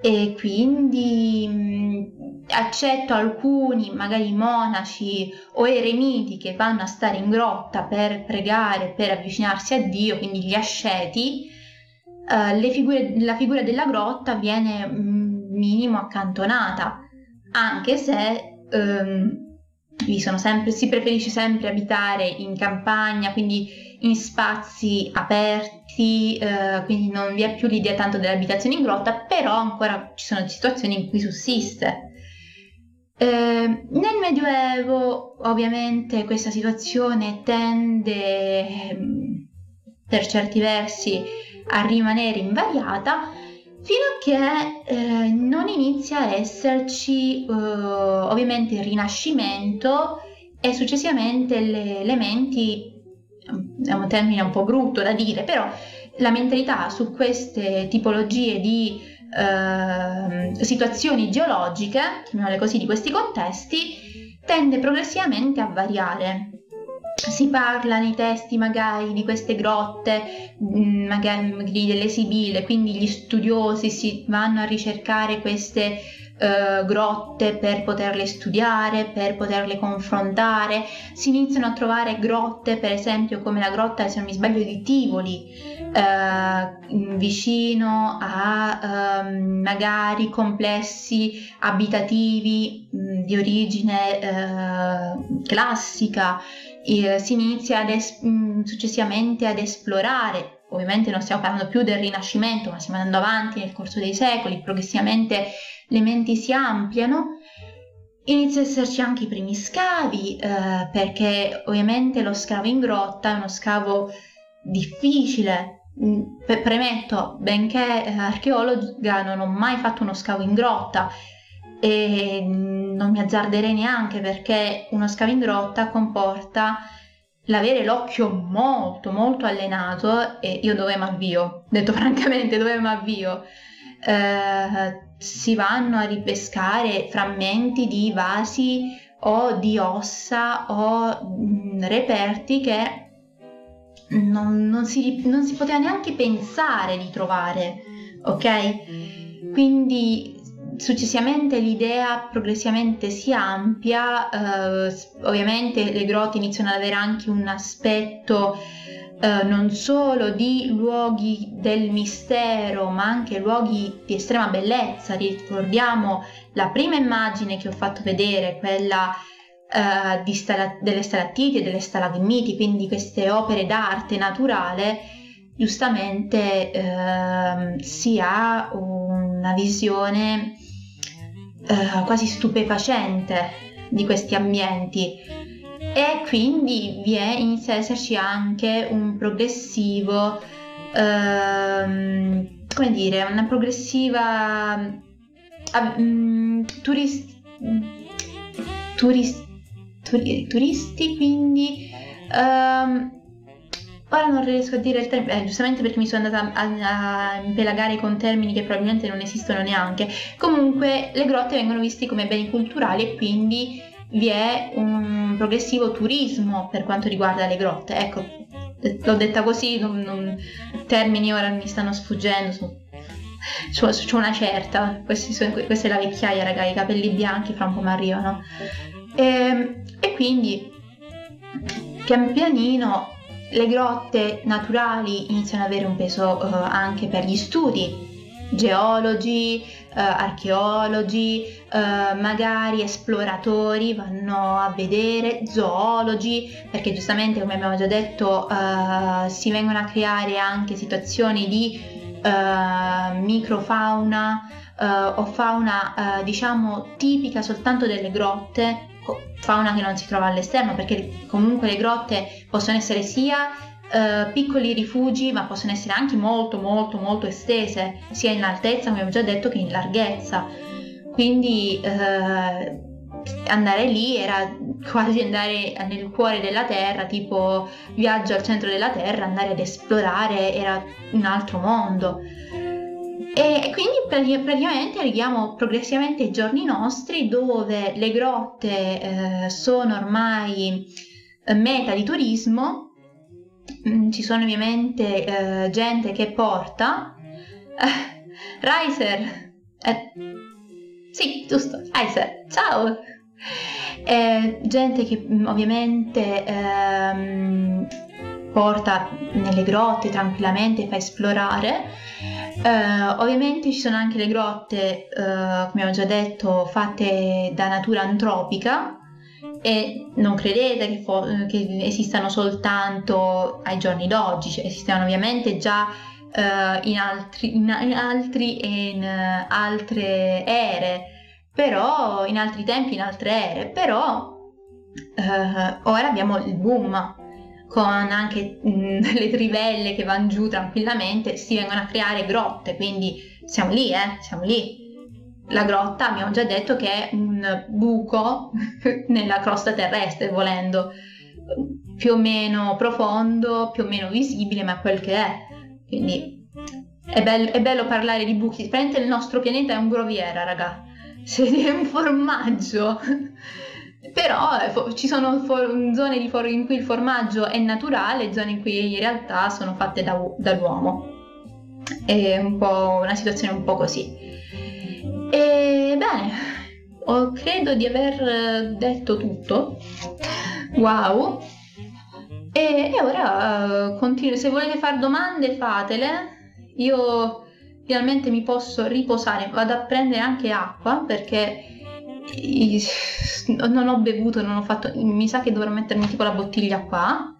Speaker 1: e quindi accetto alcuni magari monaci o eremiti che vanno a stare in grotta per pregare, per avvicinarsi a Dio, quindi gli asceti, eh, figure, la figura della grotta viene mm, minimo accantonata, anche se ehm, sempre, si preferisce sempre abitare in campagna, quindi in spazi aperti, eh, quindi non vi è più l'idea tanto dell'abitazione in grotta, però ancora ci sono situazioni in cui sussiste. Eh, nel Medioevo ovviamente questa situazione tende ehm, per certi versi a rimanere invariata fino a che eh, non inizia a esserci eh, ovviamente il Rinascimento e successivamente le elementi, è un termine un po' brutto da dire, però la mentalità su queste tipologie di eh, situazioni geologiche, chiamiamole così, di questi contesti, tende progressivamente a variare. Si parla nei testi magari di queste grotte, mm, magari delle Sibille, quindi gli studiosi si vanno a ricercare queste eh, grotte per poterle studiare, per poterle confrontare. Si iniziano a trovare grotte, per esempio come la grotta, se non mi sbaglio, di Tivoli, eh, vicino a eh, magari complessi abitativi mm, di origine eh, classica. si inizia ad es- mm, successivamente ad esplorare ovviamente non stiamo parlando più del Rinascimento, ma stiamo andando avanti nel corso dei secoli, progressivamente le menti si ampliano, inizia ad esserci anche i primi scavi, eh, perché ovviamente lo scavo in grotta è uno scavo difficile. Mm, premetto, benché eh, archeologa non ho mai fatto uno scavo in grotta e non mi azzarderei neanche perché uno scavo in grotta comporta l'avere l'occhio molto molto allenato e io dove mi avvio? Detto francamente, dove mi avvio? Eh, si vanno a ripescare frammenti di vasi o di ossa o mh, mm, reperti che non, non, si, non si poteva neanche pensare di trovare, ok? Quindi successivamente l'idea progressivamente si amplia, eh, ovviamente le grotte iniziano ad avere anche un aspetto eh, non solo di luoghi del mistero, ma anche luoghi di estrema bellezza. Ricordiamo la prima immagine che ho fatto vedere, quella uh, stala- delle stalattiti e delle stalagmiti, quindi queste opere d'arte naturale, giustamente uh, si ha una visione uh, quasi stupefacente di questi ambienti e quindi vi è, inizia ad esserci anche un progressivo, ehm, come dire, una progressiva um, turist, turist, turi, turisti, quindi um, ora non riesco a dire il termine, eh, giustamente perché mi sono andata a, a impelagare con termini che probabilmente non esistono neanche. Comunque le grotte vengono viste come beni culturali e quindi vi è un progressivo turismo per quanto riguarda le grotte. Ecco, l'ho detta così, non, non, termini ora mi stanno sfuggendo. C'ho, una certa, sono, questa è la vecchiaia, raga, i capelli bianchi fra un po' mi arrivano. E, ehm, e quindi pian pianino le grotte naturali iniziano ad avere un peso uh, anche per gli studi, geologi, uh, archeologi, uh, magari esploratori vanno a vedere, zoologi, perché giustamente come abbiamo già detto si vengono a creare anche situazioni di microfauna o fauna diciamo tipica soltanto delle grotte fauna che non si trova all'esterno, perché comunque le grotte possono essere sia eh, piccoli rifugi, ma possono essere anche molto molto molto estese, sia in altezza, come abbiamo già detto, che in larghezza. Quindi eh, andare lì era quasi andare nel cuore della terra, tipo viaggio al centro della terra, andare ad esplorare era un altro mondo. E quindi praticamente arriviamo progressivamente ai giorni nostri dove le grotte eh, sono ormai meta di turismo, mm, ci sono ovviamente eh, gente che porta. Riser, eh, sì, giusto, Riser, ciao! Eh, gente che mm, ovviamente ehm, porta nelle grotte tranquillamente, fa esplorare Uh, ovviamente ci sono anche le grotte, uh, come ho già detto, fatte da natura antropica e non credete che, fo- che esistano soltanto ai giorni d'oggi, cioè esistevano ovviamente già uh, in, altri, in, in, altri e in altre ere, però in altri tempi, in altre ere, però ora abbiamo il boom con anche mh, mm, le trivelle che vanno giù tranquillamente, si vengono a creare grotte, quindi siamo lì, eh, siamo lì. La grotta abbiamo già detto che è un buco nella crosta terrestre, volendo, più o meno profondo, più o meno visibile, ma quel che è. Quindi è, bello, è bello parlare di buchi. Praticamente il nostro pianeta è un groviera, raga. È un formaggio però eh, ci sono for- zone for- in cui il formaggio è naturale, zone in cui in realtà sono fatte da, dall'uomo. È un una situazione un po' così. E bene, ho, credo di aver detto tutto. Wow. E, e ora uh, continuo. Se volete fare domande, fatele. Io finalmente mi posso riposare. Vado a prendere anche acqua perché non ho bevuto, non ho fatto. Mi sa che dovrò mettermi tipo la bottiglia qua.